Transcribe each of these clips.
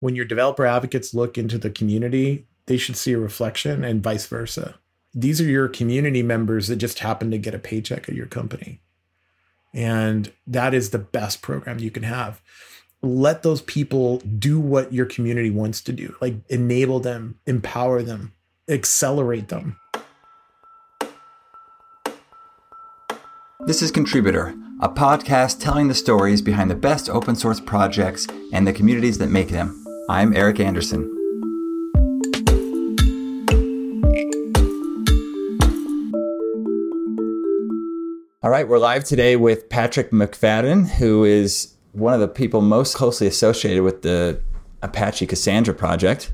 when your developer advocates look into the community, they should see a reflection and vice versa. These are your community members that just happen to get a paycheck at your company. And that is the best program you can have. Let those people do what your community wants to do, like enable them, empower them, accelerate them. This is Contributor, a podcast telling the stories behind the best open source projects and the communities that make them. I'm Eric Anderson. All right, we're live today with Patrick McFadin, who is one of the people most closely associated with the Apache Cassandra project,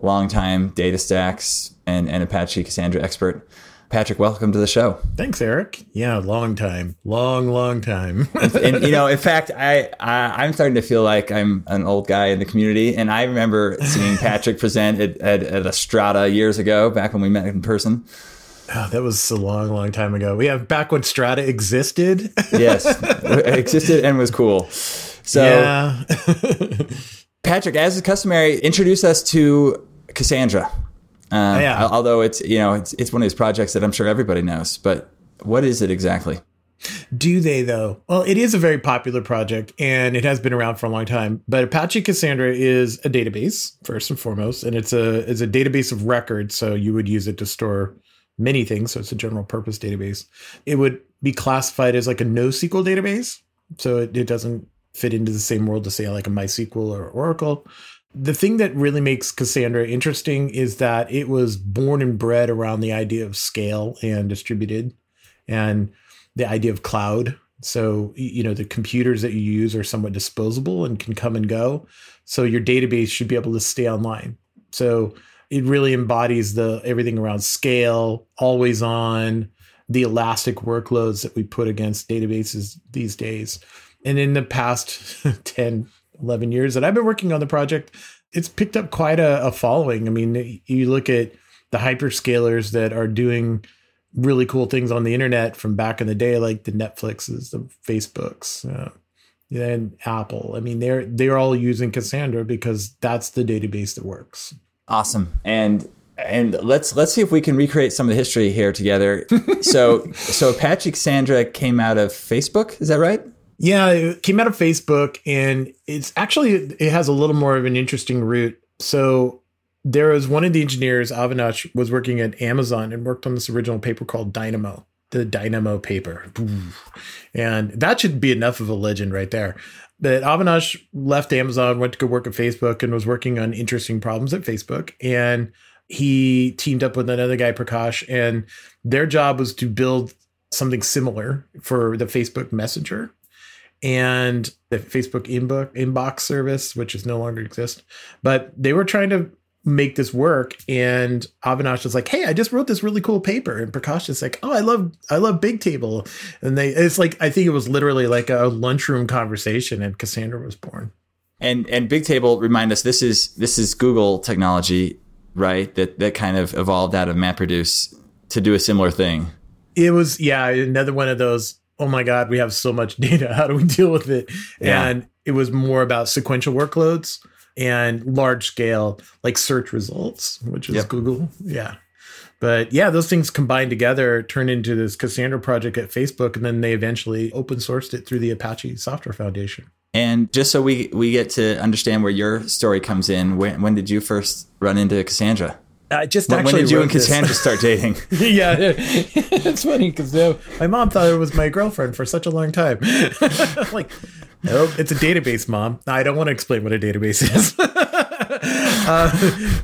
longtime DataStax and, and Apache Cassandra expert. Patrick, welcome to the show. Thanks, Eric. Yeah, long time, long, long time. and, you know, in fact, I, I am starting to feel like I'm an old guy in the community, and I remember seeing Patrick present at, at, at a Strata years ago, back when we met in person. Oh, that was a long, long time ago. We have back when Strata existed. yes, existed and was cool. So, yeah. Patrick, as is customary, introduce us to Cassandra. Uh, yeah. Although it's you know it's it's one of these projects that I'm sure everybody knows, but what is it exactly? Do they though? Well, it is a very popular project and it has been around for a long time. But Apache Cassandra is a database first and foremost, and it's a it's a database of records. So you would use it to store many things. So it's a general purpose database. It would be classified as like a NoSQL database, so it, it doesn't fit into the same world to say like a MySQL or Oracle. The thing that really makes Cassandra interesting is that it was born and bred around the idea of scale and distributed and the idea of cloud. So, you know, the computers that you use are somewhat disposable and can come and go. So your database should be able to stay online. So it really embodies the everything around scale, always on, the elastic workloads that we put against databases these days. And in the past 10, 11 years that I've been working on the project, it's picked up quite a, a following. I mean, you look at the hyperscalers that are doing really cool things on the internet from back in the day, like the Netflixes, the Facebooks, uh, and Apple. I mean, they're they're all using Cassandra because that's the database that works. Awesome. And and let's let's see if we can recreate some of the history here together. so so Apache Cassandra came out of Facebook, is that right? Yeah, it came out of Facebook and it's actually it has a little more of an interesting route. So there was one of the engineers, Avinash, was working at Amazon and worked on this original paper called Dynamo, the Dynamo paper. And that should be enough of a legend right there. But Avinash left Amazon, went to go work at Facebook, and was working on interesting problems at Facebook. And he teamed up with another guy, Prashant, and their job was to build something similar for the Facebook Messenger and the Facebook inbox, inbox service, which is no longer exist. But they were trying to make this work, and Avinash was like, "Hey, I just wrote this really cool paper," and Prashant is like, "Oh, I love I love Bigtable," and they it's like I think it was literally like a lunchroom conversation, and Cassandra was born. And and Big Table remind us this is this is Google technology, right? That that kind of evolved out of MapReduce to do a similar thing. It was yeah, another one of those oh my god we have so much data. How do we deal with it? Yeah. and it was more about sequential workloads and large scale like search results which is yep. google. Yeah. But yeah those things combined together turned into this cassandra project at facebook and then they eventually open sourced it through the apache software foundation. And just so we we get to understand where your story comes in when, when did you first run into cassandra I just when, actually. When did you and Cassandra start dating? yeah, it's funny because uh, my mom thought it was my girlfriend for such a long time. like, nope, it's a database, mom. I don't want to explain what a database is. uh,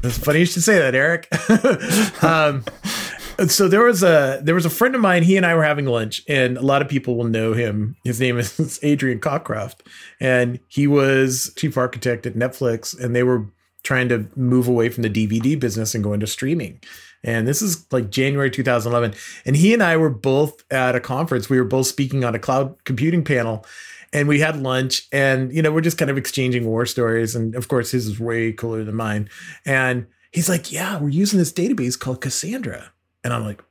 it's funny you should say that, Eric. um, so there was a there was a friend of mine. He and I were having lunch, and a lot of people will know him. His name is Adrian Cockcroft, and he was chief architect at Netflix, and they were trying to move away from the DVD business and go into streaming. And this is like January 2011. And he and I were both at a conference. We were both speaking on a cloud computing panel and we had lunch and, you know, we're just kind of exchanging war stories. And of course, his is way cooler than mine. And he's like, yeah, we're using this database called Cassandra. And I'm like,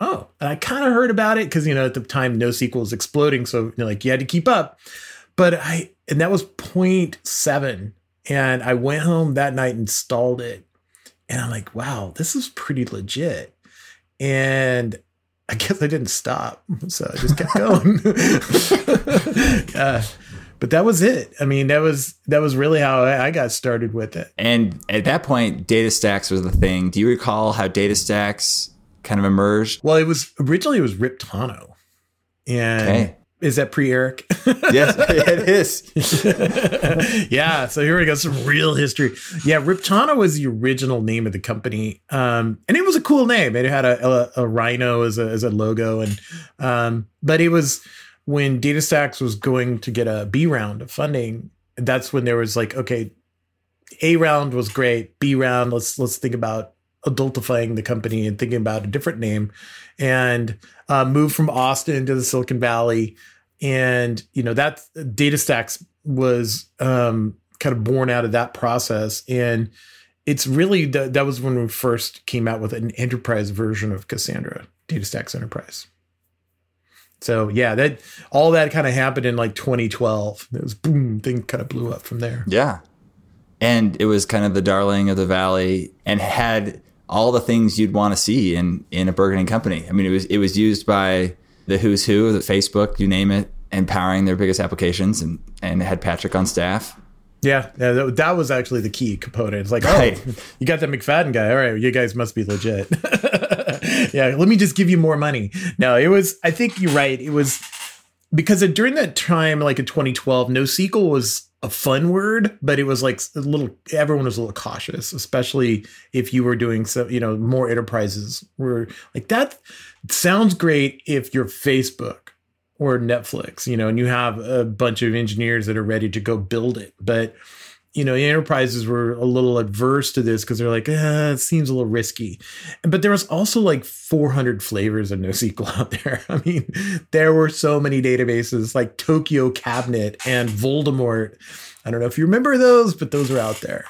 oh, and I kind of heard about it because, you know, at the time, NoSQL was exploding. So, you know, like you had to keep up. But I, and that was 0.7 And I went home that night, and installed it, and I'm like, wow, this is pretty legit. And I guess I didn't stop. So I just kept going. uh, but that was it. I mean, that was that was really how I got started with it. And at that point, DataStax was the thing. Do you recall how DataStax kind of emerged? Well, it was originally it was Riptano. And okay. Is that pre Eric? yes, it is. yeah. So here we go. Some real history. Yeah. Riptano was the original name of the company. Um, and it was a cool name. It had a, a, a rhino as a, as a logo. And, um, but it was when DataStax was going to get a B round of funding. That's when there was like, okay, A round was great. B round, let's, let's think about adultifying the company and thinking about a different name and uh, moved from Austin to the Silicon Valley and you know that DataStax was um, kind of born out of that process. And it's really the, that was when we first came out with an enterprise version of cassandra DataStax enterprise. So yeah that all that kind of happened in like 2012 it was boom thing kind of blew up from there. Yeah. And it was kind of the darling of the valley and had all the things you'd want to see in in a burgeoning company. I mean it was it was used by the who's who, the Facebook, you name it, empowering their biggest applications, and and had Patrick on staff. Yeah, yeah, that, that was actually the key component. It's like, oh, right. oh, you got that McFadin guy. All right, you guys must be legit. yeah, let me just give you more money. No, it was. I think you're right. It was because during that time, like in 2012, NoSQL was a fun word, but it was like a little. Everyone was a little cautious, especially if you were doing so. You know, more enterprises were like that. Sounds great if you're Facebook or Netflix, you know, and you have a bunch of engineers that are ready to go build it. But, you know, enterprises were a little adverse to this because they're like, eh, it seems a little risky. But there was also like 400 flavors of NoSQL out there. I mean, there were so many databases like Tokyo Cabinet and Voldemort. I don't know if you remember those, but those are out there.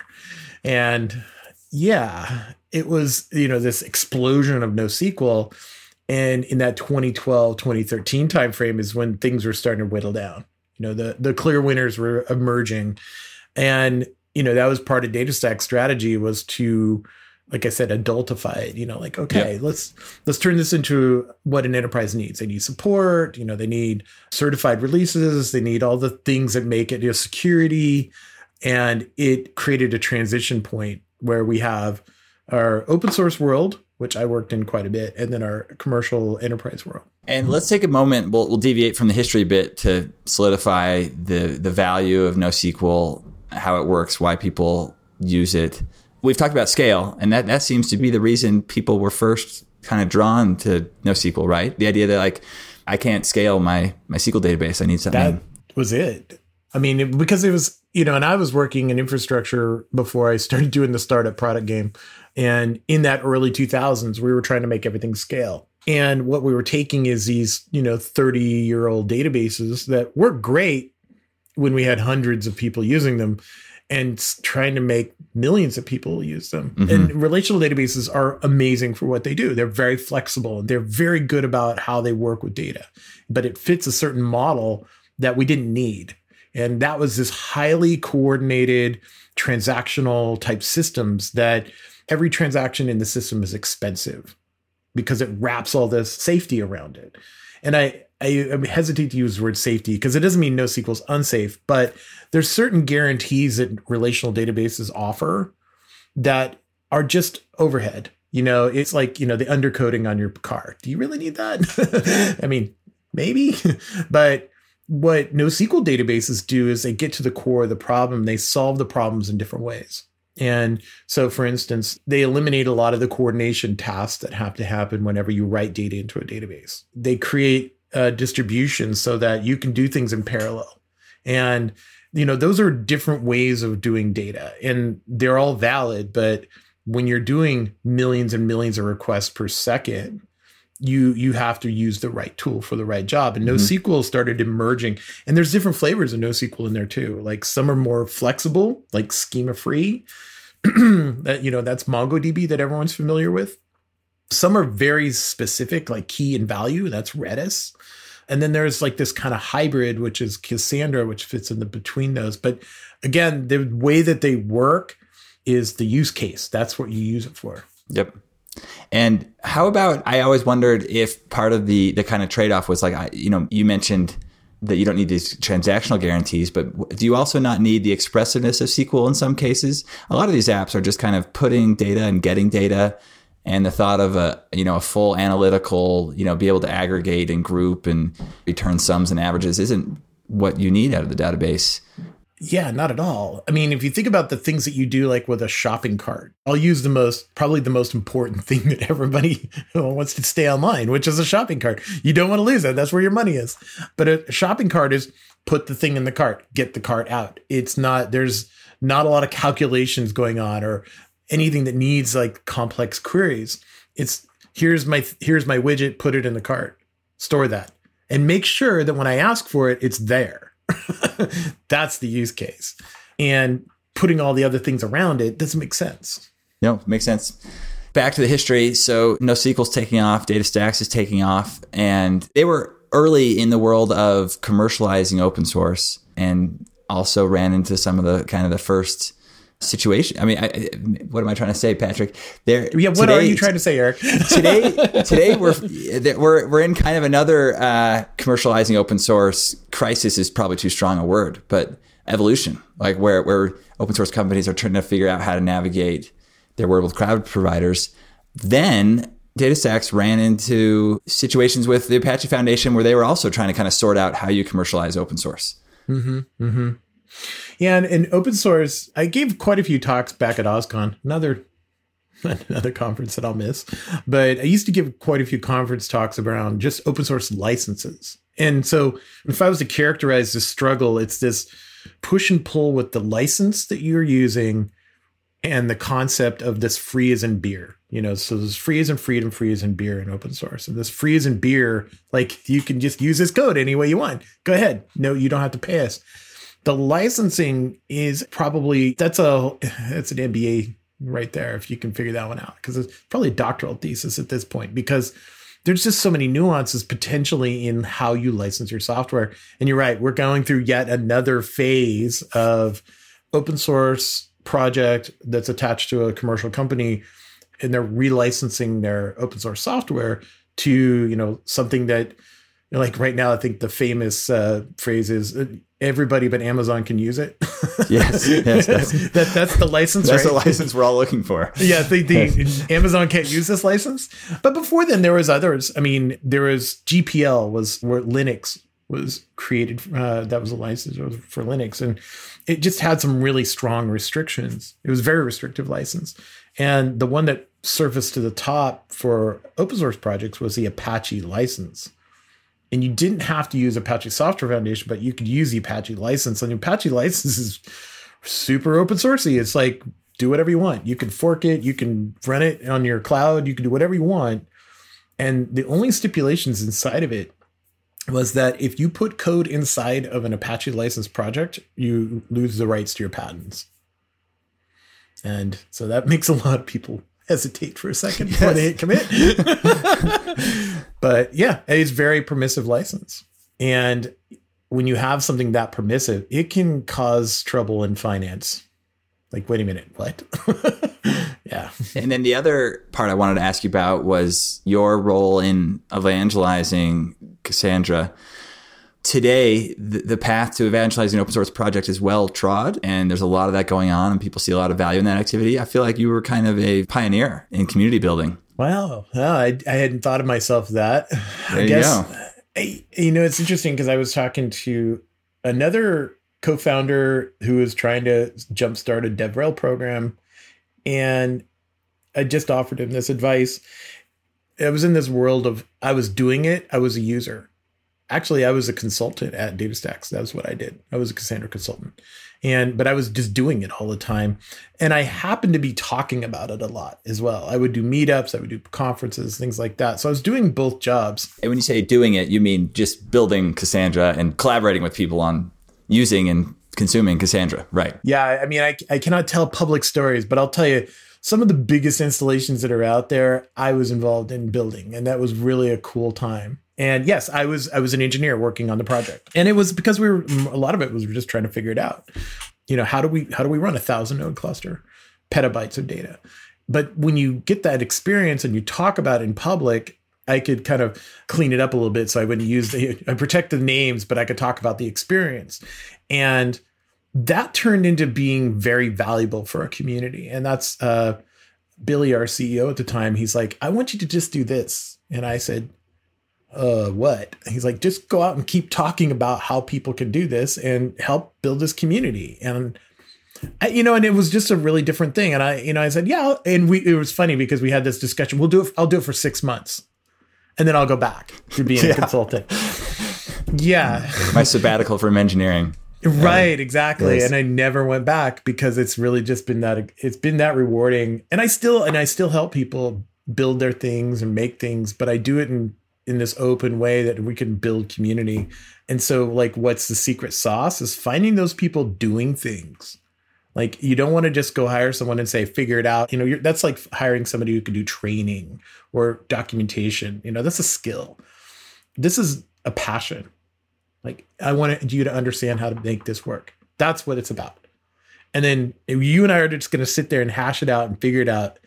And yeah, it was, you know, this explosion of NoSQL and in that 2012 2013 timeframe is when things were starting to whittle down you know the the clear winners were emerging and you know that was part of DataStax strategy was to like i said adultify it you know like okay let's let's turn this into what an enterprise needs they need support you know they need certified releases they need all the things that make it you know, security and it created a transition point where we have our open source world which I worked in quite a bit, and then our commercial enterprise world. And let's take a moment. We'll, we'll deviate from the history a bit to solidify the the value of NoSQL, how it works, why people use it. We've talked about scale, and that that seems to be the reason people were first kind of drawn to NoSQL, right? The idea that like I can't scale my my SQL database, I need something. That was it. I mean, because it was you know, and I was working in infrastructure before I started doing the startup product game. And in that early 2000s, we were trying to make everything scale. And what we were taking is these, you know, 30 year old databases that were great when we had hundreds of people using them and trying to make millions of people use them. Mm-hmm. And relational databases are amazing for what they do. They're very flexible and they're very good about how they work with data, but it fits a certain model that we didn't need. And that was this highly coordinated transactional type systems that every transaction in the system is expensive because it wraps all this safety around it. And I, I, I hesitate to use the word safety because it doesn't mean NoSQL is unsafe, but there's certain guarantees that relational databases offer that are just overhead. You know, it's like, you know, the undercoating on your car. Do you really need that? I mean, maybe, but what NoSQL databases do is they get to the core of the problem. They solve the problems in different ways. And so, for instance, they eliminate a lot of the coordination tasks that have to happen whenever you write data into a database. They create a distribution so that you can do things in parallel. And, you know, those are different ways of doing data and they're all valid. But when you're doing millions and millions of requests per second, you you have to use the right tool for the right job. And NoSQL mm-hmm. started emerging, and there's different flavors of NoSQL in there too. Like some are more flexible, like schema free. that you know that's MongoDB that everyone's familiar with. Some are very specific, like key and value. That's Redis. And then there's like this kind of hybrid, which is Cassandra, which fits in the between those. But again, the way that they work is the use case. That's what you use it for. Yep. And how about I always wondered if part of the the kind of trade off was like I, you know you mentioned that you don't need these transactional guarantees, but do you also not need the expressiveness of SQL in some cases? A lot of these apps are just kind of putting data and getting data and the thought of a you know a full analytical you know be able to aggregate and group and return sums and averages isn't what you need out of the database yeah, not at all. I mean, if you think about the things that you do, like with a shopping cart, I'll use the most, probably the most important thing that everybody wants to stay online, which is a shopping cart. You don't want to lose it. That's where your money is. But a shopping cart is put the thing in the cart, get the cart out. It's not, there's not a lot of calculations going on or anything that needs like complex queries. It's here's my, here's my widget, put it in the cart, store that, and make sure that when I ask for it, it's there That's the use case. And putting all the other things around it doesn't make sense. No, makes sense. Back to the history. So NoSQL's taking off, DataStax is taking off, and they were early in the world of commercializing open source and also ran into some of the kind of the first situation. I mean, I, what am I trying to say, Patrick? There. Yeah. What today, are you trying to say, Eric? today, today we're we're we're in kind of another uh, commercializing open source crisis is probably too strong a word, but evolution, like where where open source companies are trying to figure out how to navigate their world with cloud providers. Then DataStax ran into situations with the Apache Foundation where they were also trying to kind of sort out how you commercialize open source. Mm-hmm, mm-hmm. Yeah, and in open source, I gave quite a few talks back at OSCON, another another conference that I'll miss. But I used to give quite a few conference talks around just open source licenses. And so if I was to characterize the struggle, it's this push and pull with the license that you're using and the concept of this free as in beer. You know, so this free as in freedom, free as in beer in open source. And this free as in beer, like you can just use this code any way you want. Go ahead. No, you don't have to pay us. The licensing is probably that's a that's an MBA right there if you can figure that one out because it's probably a doctoral thesis at this point because there's just so many nuances potentially in how you license your software. And you're right, we're going through yet another phase of open source project that's attached to a commercial company and they're relicensing their open source software to, you know, something that like right now, I think the famous uh, phrase is uh, everybody but Amazon can use it. yes, yes, that's, that, that's the license. That's right? the license we're all looking for. Yeah, the, the Amazon can't use this license. But before then, there was others. I mean, there was GPL was where Linux was created. Uh, that was a license for Linux, and it just had some really strong restrictions. It was very restrictive license, and the one that surfaced to the top for open source projects was the Apache license and you didn't have to use Apache Software Foundation, but you could use the Apache license. And the Apache license is super open sourcey. It's like do whatever you want. You can fork it, you can run it on your cloud, you can do whatever you want. And the only stipulations inside of it was that if you put code inside of an Apache license project, you lose the rights to your patents. And so that makes a lot of people hesitate for a second before they hit commit. but yeah, it's very permissive license. And when you have something that permissive, it can cause trouble in finance. Like, wait a minute, what? yeah. And then the other part I wanted to ask you about was your role in evangelizing Cassandra today the, the, path to evangelizing an open source project is well trod and there's a lot of that going on and people see a lot of value in that activity. I feel like you were kind of a pioneer in community building. Wow well, I, I hadn't thought of myself that. There i guess I, you know it's interesting because i was talking to another co-founder who was trying to jumpstart a devrel program and i just offered him this advice. I was in this world of i was doing it i was a user actually I was a consultant at DataStax. That was what I did. I was a Cassandra consultant. And but I was just doing it all the time. And I happened to be talking about it a lot as well. I would do meetups, I would do conferences, things like that. So I was doing both jobs. And when you say doing it, you mean just building Cassandra and collaborating with people on using and consuming Cassandra, right? Yeah, I mean I I cannot tell public stories, but I'll tell you some of the biggest installations that are out there, I was involved in building, and that was really a cool time. And yes, I was I was an engineer working on the project, and it was because we were a lot of it was just trying to figure it out. You know, how do we how do we run a thousand node cluster, petabytes of data? But when you get that experience and you talk about it in public, I could kind of clean it up a little bit. So I wouldn't use the I protect the names, but I could talk about the experience. And that turned into being very valuable for our community. And that's uh, Billy, our CEO at the time. He's like, I want you to just do this. And I said, uh, what? He's like, just go out and keep talking about how people can do this and help build this community. And I, you know, and it was just a really different thing. And I, you know, I said, yeah. And we, it was funny because we had this discussion. We'll do it. I'll do it for six months, and then I'll go back to being yeah. a consultant. Yeah, my sabbatical from engineering. Right, exactly. And I never went back because it's really just been that it's been that rewarding. And I still and I still help people build their things and make things, but I do it in in this open way that we can build community. And so like what's the secret sauce is finding those people doing things. Like you don't want to just go hire someone and say figure it out. You know, that's like hiring somebody who can do training or documentation. You know, that's a skill. This is a passion. Like I want you to understand how to make this work. That's what it's about. And then you and I are just going to sit there and hash it out and figure it out.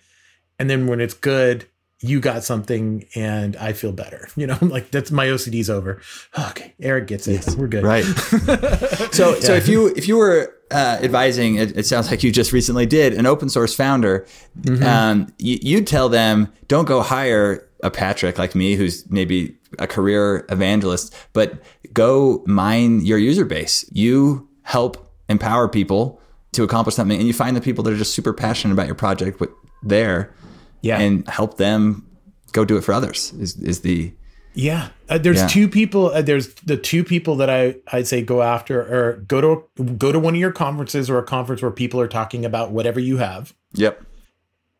And then when it's good, you got something and I feel better. You know, like that's my OCD's over. Okay, Eric gets it. Yes, We're good. Right. so yeah. so if you if you were uh, advising, it, it, sounds like you just recently did an open source founder, mm-hmm. um, you, you'd tell them don't go hire a Patrick like me, who's maybe a career evangelist, but go mine your user base. You help empower people to accomplish something, and you find the people that are just super passionate about your project with there, yeah, and help them go do it for others. Is is the yeah. Uh, there's yeah. two people. Uh, there's the two people that I I'd say go after or go to go to one of your conferences or a conference where people are talking about whatever you have. Yep.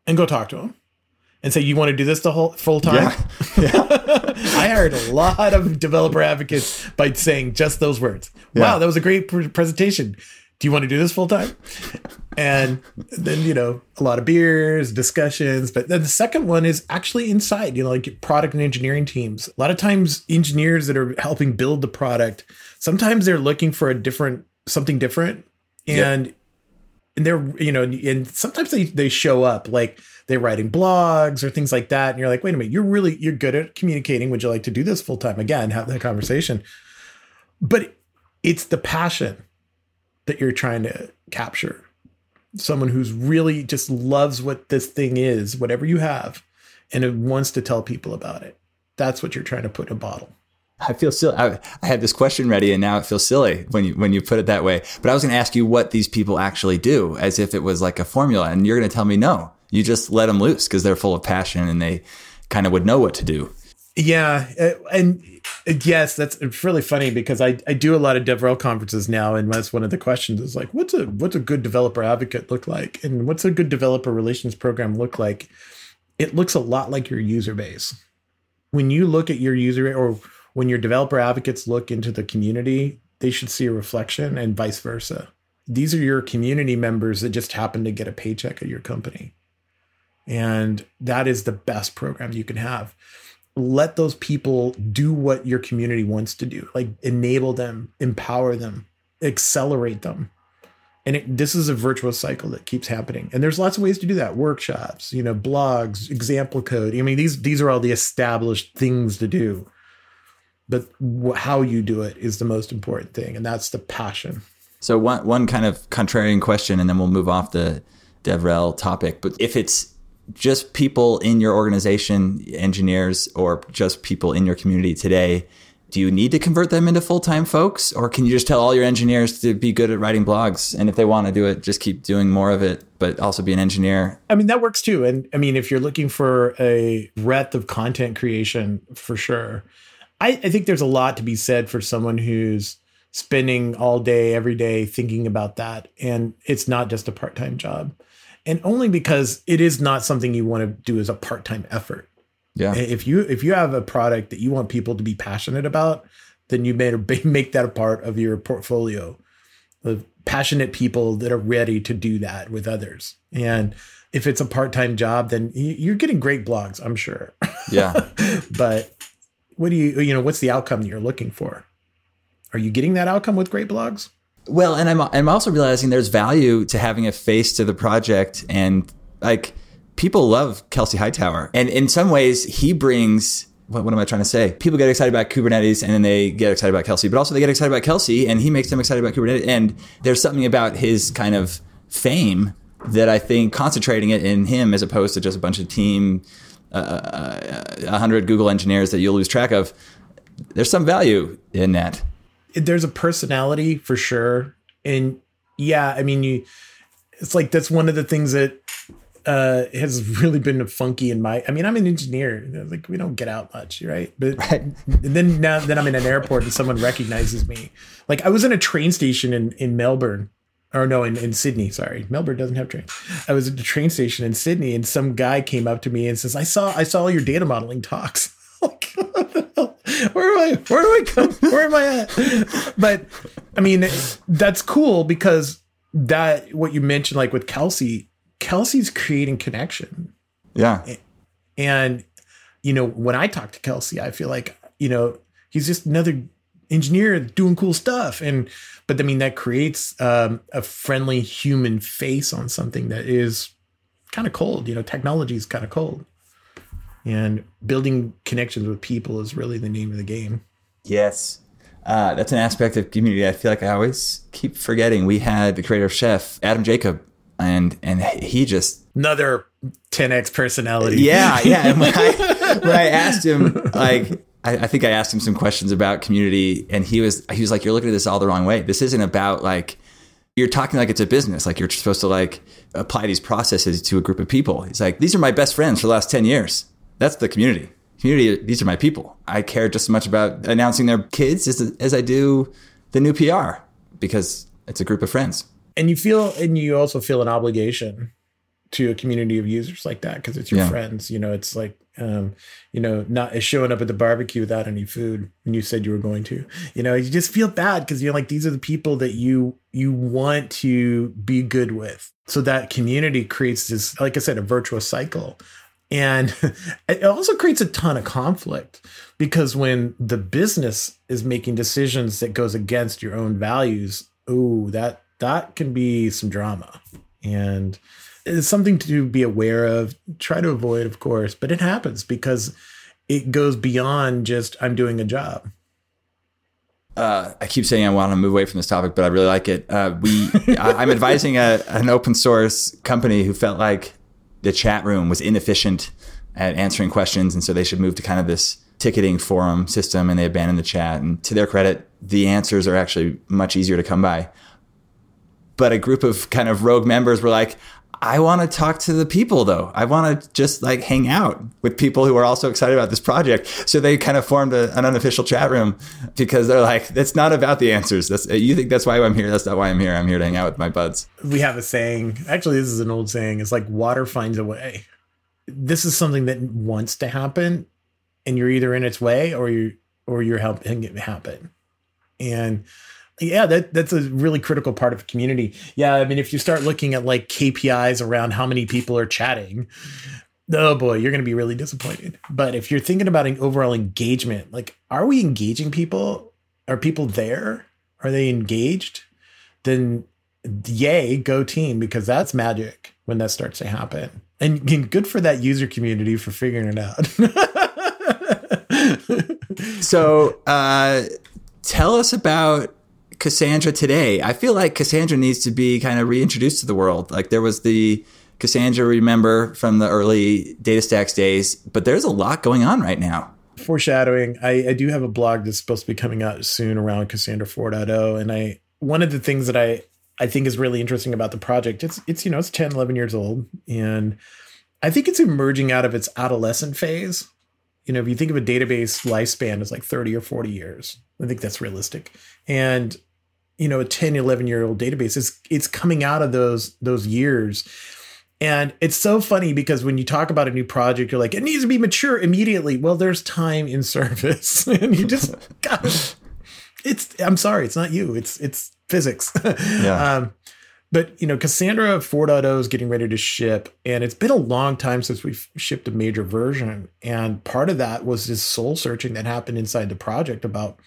And go talk to them and say you want to do this the whole full time. Yeah. yeah. I hired a lot of developer advocates by saying just those words. Yeah. Wow, that was a great pr- presentation. Do you want to do this full time? and then you know a lot of beers, discussions. But then the second one is actually inside. You know, like product and engineering teams. A lot of times, engineers that are helping build the product, sometimes they're looking for a different something different, and yep. and they're you know, and sometimes they they show up like they're writing blogs or things like that. And you're like, wait a minute, you're really, you're good at communicating. Would you like to do this full time again? Have that conversation. But it's the passion that you're trying to capture. Someone who's really just loves what this thing is, whatever you have, and it wants to tell people about it. That's what you're trying to put in a bottle. I feel silly. I, I, had this question ready, and now it feels silly when you when you put it that way. But I was going to ask you what these people actually do, as if it was like a formula, and you're going to tell me no you just let them loose because they're full of passion and they kind of would know what to do. Yeah, uh, and uh, yes, that's really funny because I, I do a lot of DevRel conferences now, and that's one of the questions is like, what's a what's a good developer advocate look like, and what's a good developer relations program look like? It looks a lot like your user base. When you look at your user or when your developer advocates look into the community, they should see a reflection, and vice versa. These are your community members that just happen to get a paycheck at your company and that is the best program you can have. Let those people do what your community wants to do, like enable them, empower them, accelerate them. And it, this is a virtuous cycle that keeps happening. And there's lots of ways to do that. Workshops, you know, blogs, example code. I mean, these these are all the established things to do. But how you do it is the most important thing, and that's the passion. So one one kind of contrarian question, and then we'll move off the DevRel topic. But if it's just people in your organization, engineers, or just people in your community today, do you need to convert them into full time folks? Or can you just tell all your engineers to be good at writing blogs? And if they want to do it, just keep doing more of it, but also be an engineer? I mean, that works too. And I mean, if you're looking for a breadth of content creation, for sure. I, I think there's a lot to be said for someone who's spending all day, every day thinking about that. And it's not just a part time job and only because it is not something you want to do as a part-time effort. Yeah. If you if you have a product that you want people to be passionate about, then you better make that a part of your portfolio of passionate people that are ready to do that with others. And if it's a part-time job, then you're getting great blogs, I'm sure. Yeah. but what do you you know what's the outcome that you're looking for? Are you getting that outcome with great blogs? Well, and I'm I'm also realizing there's value to having a face to the project and like people love Kelsey Hightower. And in some ways he brings what, what am I trying to say? People get excited about Kubernetes and then they get excited about Kelsey, but also they get excited about Kelsey and he makes them excited about Kubernetes. And there's something about his kind of fame that I think concentrating it in him as opposed to just a bunch of team, uh, uh, a uh, hundred Google engineers that you'll lose track of. There's some value in that there's a personality for sure. And yeah, I mean, you, it's like that's one of the things that uh, has really been funky in my. I mean, I'm an engineer. Like we don't get out much, right? But right. then now, then I'm in an airport and someone recognizes me. Like I was in a train station in in Melbourne, or no, in, in Sydney. Sorry, Melbourne doesn't have trains. I was at the train station in Sydney, and some guy came up to me and says, "I saw I saw all your data modeling talks." like, where am I? Where do I come? Where am I at? But I mean, that's cool because that what you mentioned, like with Kelsey, Kelsey's creating connection. Yeah. And you know, when I talk to Kelsey, I feel like you know he's just another engineer doing cool stuff, and but I mean that creates um, a friendly human face on something that is kind of cold. You know, technology is kind of cold and building connections with people is really the name of the game. Yes. Uh, that's an aspect of community I feel like I always keep forgetting. We had the creator of Chef, Adam Jacob, and and he just another 10x personality. Yeah, yeah. And when I, when I asked him, like, I, I, think I asked him some questions about community, and he was he was like, "You're looking at this all the wrong way. This isn't about like." You're talking like it's a business, like you're supposed to like apply these processes to a group of people. He's like, these are my best friends for the last 10 years that's the community. Community, these are my people. I care just as much about announcing their kids as, as I do the new PR because it's a group of friends. And you feel, and you also feel an obligation to a community of users like that because it's your yeah. friends. You know, it's like, um, you know, not showing up at the barbecue without any food when you said you were going to. You know, you just feel bad because you're like these are the people that you you want to be good with. So that community creates this, like I said, a virtuous cycle and it also creates a ton of conflict because when the business is making decisions that goes against your own values, ooh, that that can be some drama. And it's something to be aware of, try to avoid, of course, but it happens because it goes beyond just I'm doing a job. Uh, I keep saying I want to move away from this topic, but I really like it. Uh, we, I, am advising a, an open source company who felt like the chat room was inefficient at answering questions, and so they should move to kind of this ticketing forum system, and they abandoned the chat. And to their credit, the answers are actually much easier to come by. But a group of kind of rogue members were like, I want to talk to the people though. I want to just like hang out with people who are also excited about this project. So they kind of formed a, an unofficial chat room because they're like, that's not about the answers. That's you think that's why I'm here. That's not why I'm here. I'm here to hang out with my buds. We have a saying. Actually, this is an old saying. It's like water finds a way. This is something that wants to happen, and you're either in its way or you or you're helping it happen. And yeah, that that's a really critical part of a community. Yeah, I mean, if you start looking at like KPIs around how many people are chatting, oh boy, you're going to be really disappointed. But if you're thinking about an overall engagement, like, are we engaging people? Are people there? Are they engaged? Then, yay, go team, because that's magic when that starts to happen. And, and good for that user community for figuring it out. so, uh, tell us about Cassandra today. I feel like Cassandra needs to be kind of reintroduced to the world. Like there was the Cassandra, remember from the early DataStax days, but there's a lot going on right now. Foreshadowing, I, I do have a blog that's supposed to be coming out soon around Cassandra 4.0. And I one of the things that I I think is really interesting about the project, it's it's you know, it's 10, 11 years old. And I think it's emerging out of its adolescent phase. You know, if you think of a database lifespan as like 30 or 40 years, I think that's realistic. And you know a 10 11 year old database it's it's coming out of those those years and it's so funny because when you talk about a new project you're like it needs to be mature immediately well there's time in service and you just got it's i'm sorry it's not you it's it's physics yeah. um But you know, Cassandra 4.0 is getting ready to ship, and it's been a long time since we've shipped a major version. And part of that was this soul searching that happened inside the project about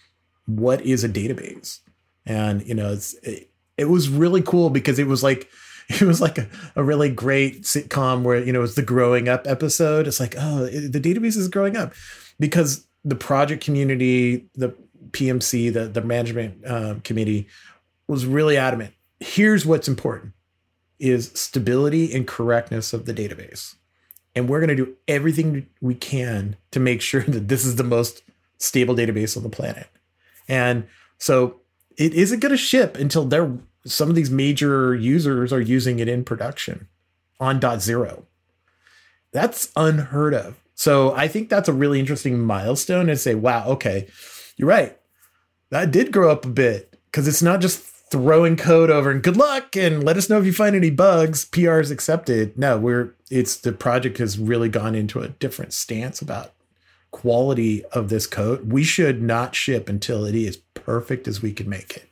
what is a database. And you know, it, it was really cool because it was like it was like a, a really great sitcom where you know it's the growing up episode. It's like oh, it, the database is growing up because the project community, the PMC, the the management uh, committee was really adamant here's what's important is stability and correctness of the database. And we're going to do everything we can to make sure that this is the most stable database on the planet. And so it isn't going to ship until they're some of these major users are using it in production on dot zero. That's unheard of. So I think that's a really interesting milestone and say, wow, okay, you're right. That did grow up a bit because it's not just throwing code over and good luck and let us know if you find any bugs. PR is accepted. No, we're it's the project has really gone into a different stance about quality of this code. We should not ship until it is perfect as we can make it.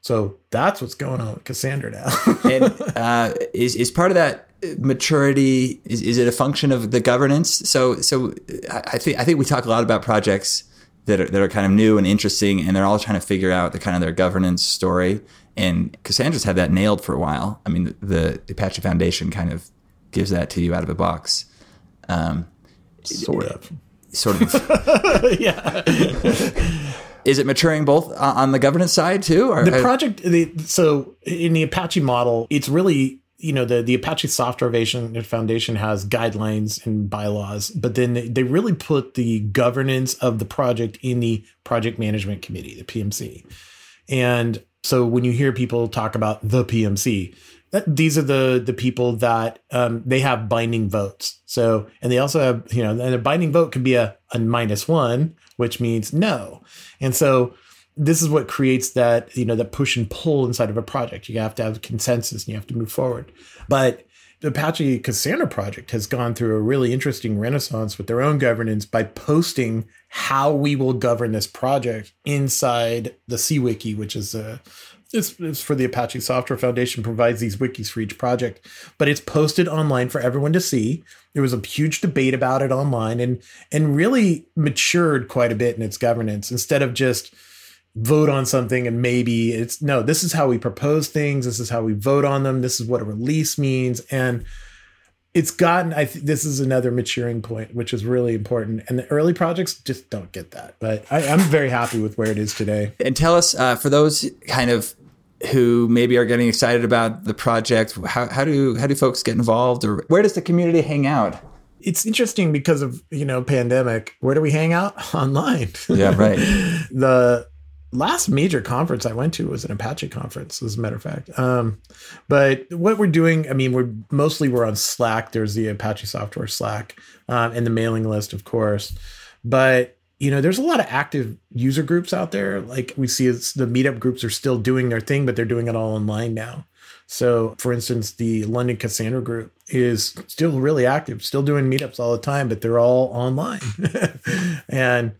So that's what's going on with Cassandra now. and uh, is is part of that maturity? Is, is it a function of the governance? So so I think I think we talk a lot about projects that are, that are kind of new and interesting, and they're all trying to figure out the kind of their governance story. And Cassandra's had that nailed for a while. I mean, the, the Apache Foundation kind of gives that to you out of the box. Um, sort of. Sort of. yeah. Is it maturing both on the governance side too? Or, the project, the, so in the Apache model, it's really you know the the Apache Software Foundation has guidelines and bylaws, but then they, they really put the governance of the project in the project management committee, the PMC. And so when you hear people talk about the PMC, these are the the people that um, they have binding votes. So and they also have you know and a binding vote can be a, a minus one, which means no. And so this is what creates that you know that push and pull inside of a project you have to have consensus and you have to move forward but the apache cassandra project has gone through a really interesting renaissance with their own governance by posting how we will govern this project inside the CWiki, which is a it's, it's, for the Apache Software Foundation provides these wikis for each project, but it's posted online for everyone to see. There was a huge debate about it online and and really matured quite a bit in its governance. Instead of just vote on something and maybe it's no this is how we propose things. This is how we vote on them. This is what a release means. And it's gotten i think this is another maturing point which is really important. And the early projects just don't get that. But I, am very happy with where it is today. And tell us uh, for those kind of who maybe are getting excited about the project how, how do how do folks get involved or where does the community hang out it's interesting because of you know pandemic where do we hang out online yeah right the last major conference I went to was an Apache conference, as a matter of fact. Um, but what we're doing, I mean, we're mostly we're on Slack. There's the Apache software Slack um, and the mailing list, of course. But you know, there's a lot of active user groups out there. Like we see, it's the meetup groups are still doing their thing, but they're doing it all online now. So, for instance, the London Cassandra group is still really active, still doing meetups all the time, but they're all online. and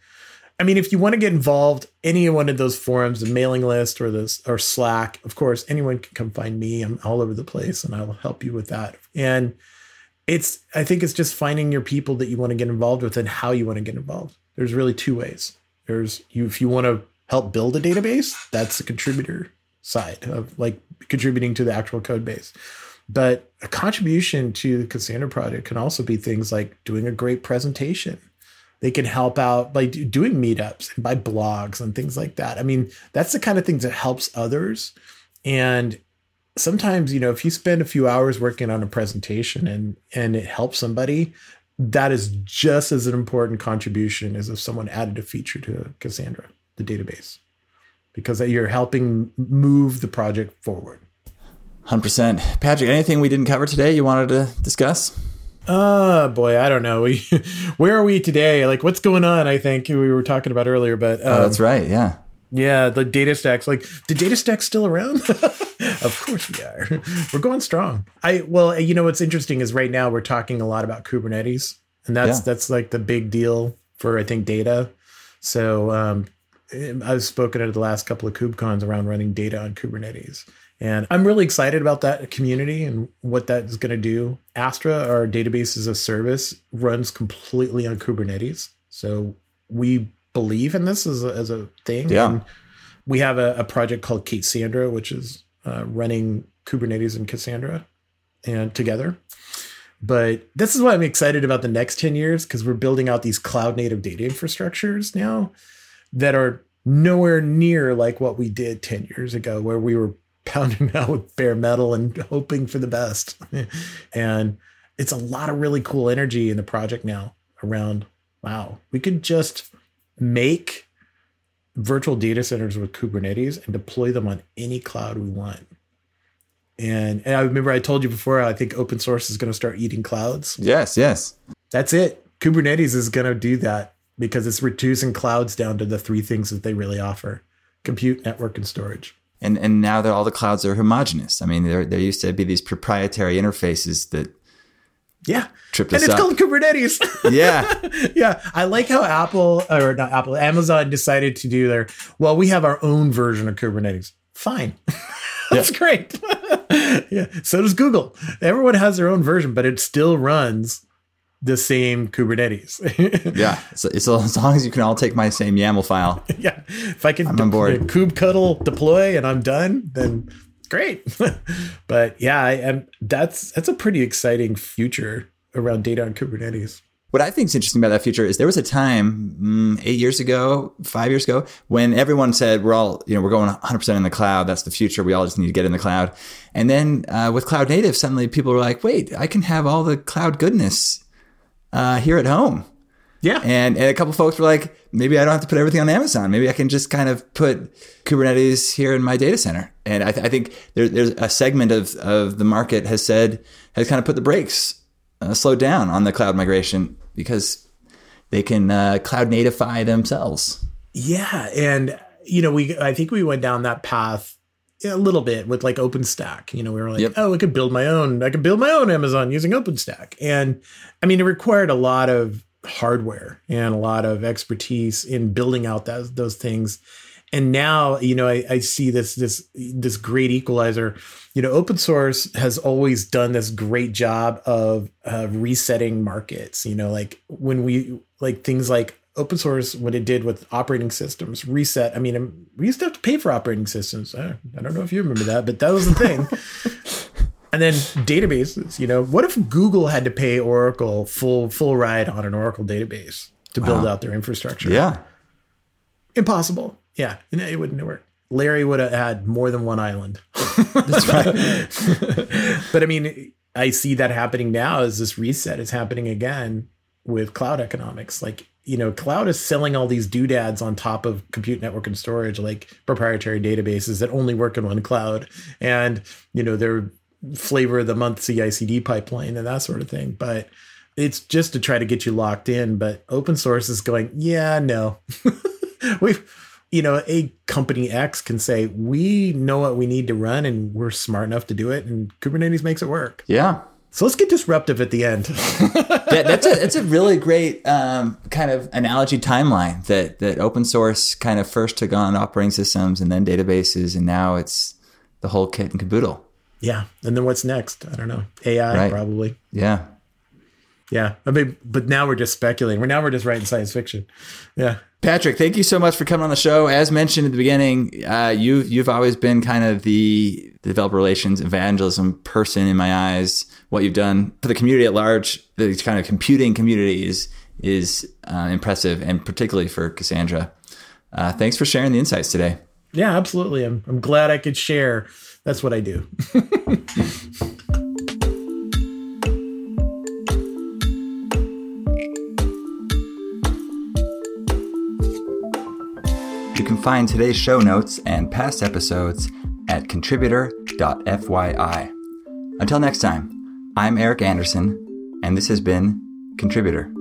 I mean, if you want to get involved, any one of those forums, the mailing list or this or Slack, of course, anyone can come find me. I'm all over the place and I will help you with that. And it's I think it's just finding your people that you want to get involved with and how you want to get involved. There's really two ways. There's you if you want to help build a database, that's the contributor side of like contributing to the actual code base. But a contribution to the Cassandra project can also be things like doing a great presentation they can help out by doing meetups and by blogs and things like that. I mean, that's the kind of things that helps others. And sometimes, you know, if you spend a few hours working on a presentation and and it helps somebody, that is just as an important contribution as if someone added a feature to Cassandra, the database, because you're helping move the project forward. 100%. Patrick, anything we didn't cover today you wanted to discuss? Uh boy, I don't know. We, where are we today? Like, what's going on? I think we were talking about earlier, but um, oh, that's um, right. Yeah, yeah. The DataStax. like, the DataStax still around? of course we are. We're going strong. I well, you know what's interesting is right now we're talking a lot about Kubernetes, and that's yeah. that's like the big deal for I think data. So um, I've spoken at the last couple of KubeCons around running data on Kubernetes, And I'm really excited about that community and what that's going to do. Astra, our database as a service, runs completely on Kubernetes. So we believe in this as a, as a thing. Yeah. And we have a, a project called K8ssandra, which is uh, running Kubernetes and Cassandra and together. But this is why I'm excited about the next 10 years because we're building out these cloud native data infrastructures now that are nowhere near like what we did 10 years ago, where we were pounding out with bare metal and hoping for the best. and it's a lot of really cool energy in the project now around wow, we could just make virtual data centers with Kubernetes and deploy them on any cloud we want. And, and I remember I told you before, I think open source is going to start eating clouds. Yes, yes. That's it. Kubernetes is going to do that because it's reducing clouds down to the three things that they really offer compute, network, and storage. And and now that all the clouds are homogenous. I mean, there there used to be these proprietary interfaces that yeah. tripped And it's up. called Kubernetes. yeah, yeah. I like how Apple, or not Apple, Amazon decided to do their, well, we have our own version of Kubernetes. Fine. That's great. yeah. So does Google. Everyone has their own version, but it still runs the same Kubernetes. yeah. So, so as long as you can all take my same YAML file. yeah. If I can I'm on board. kubectl deploy and I'm done, then great. but yeah, I that's that's a pretty exciting future around data on Kubernetes. What I think is interesting about that future is there was a time mm, eight years ago, five years ago, when everyone said we're all, you know, we're going 100% in the cloud. That's the future. We all just need to get in the cloud. And then uh, with cloud native, suddenly people were like, wait, I can have all the cloud goodness uh, here at home. Yeah. And, and a couple folks were like, maybe I don't have to put everything on Amazon. Maybe I can just kind of put Kubernetes here in my data center. And I, th- I think there, there's a segment of, of the market has said, has kind of put the brakes, uh, slowed down on the cloud migration because they can uh, cloud natify themselves. Yeah, and you know, we I think we went down that path a little bit with like OpenStack. You know, we were like, Yep. oh, I could build my own. I could build my own Amazon using OpenStack, and I mean, it required a lot of hardware and a lot of expertise in building out that, those things. And now, you know, I, I see this this this great equalizer. You know, open source has always done this great job of uh, resetting markets. You know, like when we like things like open source, what it did with operating systems, reset. I mean, we used to have to pay for operating systems. I don't know if you remember that, but that was the thing. and then databases. You know, what if Google had to pay Oracle full full ride on an Oracle database to build Wow. out their infrastructure? Yeah. impossible. Yeah, it wouldn't work. Larry would have had more than one island. That's right. but I mean, I see that happening now as this reset is happening again with cloud economics. Like, you know, cloud is selling all these doodads on top of compute network and storage, like proprietary databases that only work in one cloud. And, you know, their flavor of the month CI/CD pipeline and that sort of thing. But it's just to try to get you locked in. But open source is going, yeah, no. We've you know, a company X can say, we know what we need to run and we're smart enough to do it. And Kubernetes makes it work. Yeah. So let's get disruptive at the end. that, that's a that's a really great um, kind of analogy timeline that that open source kind of first took on operating systems and then databases and now it's the whole kit and caboodle. Yeah. And then what's next? I don't know. AI, Right. probably. Yeah. Yeah. I mean, but now we're just speculating. We're now we're just writing science fiction. Yeah. Patrick, thank you so much for coming on the show. As mentioned at the beginning, uh, you you've always been kind of the developer relations evangelism person in my eyes. What you've done for the community at large, the kind of computing community is is uh, impressive, and particularly for Cassandra. Uh, thanks for sharing the insights today. Yeah, absolutely. I'm, I'm glad I could share. That's what I do. You can find today's show notes and past episodes at contributor.fyi. Until next time, I'm Eric Anderson, and this has been Contributor.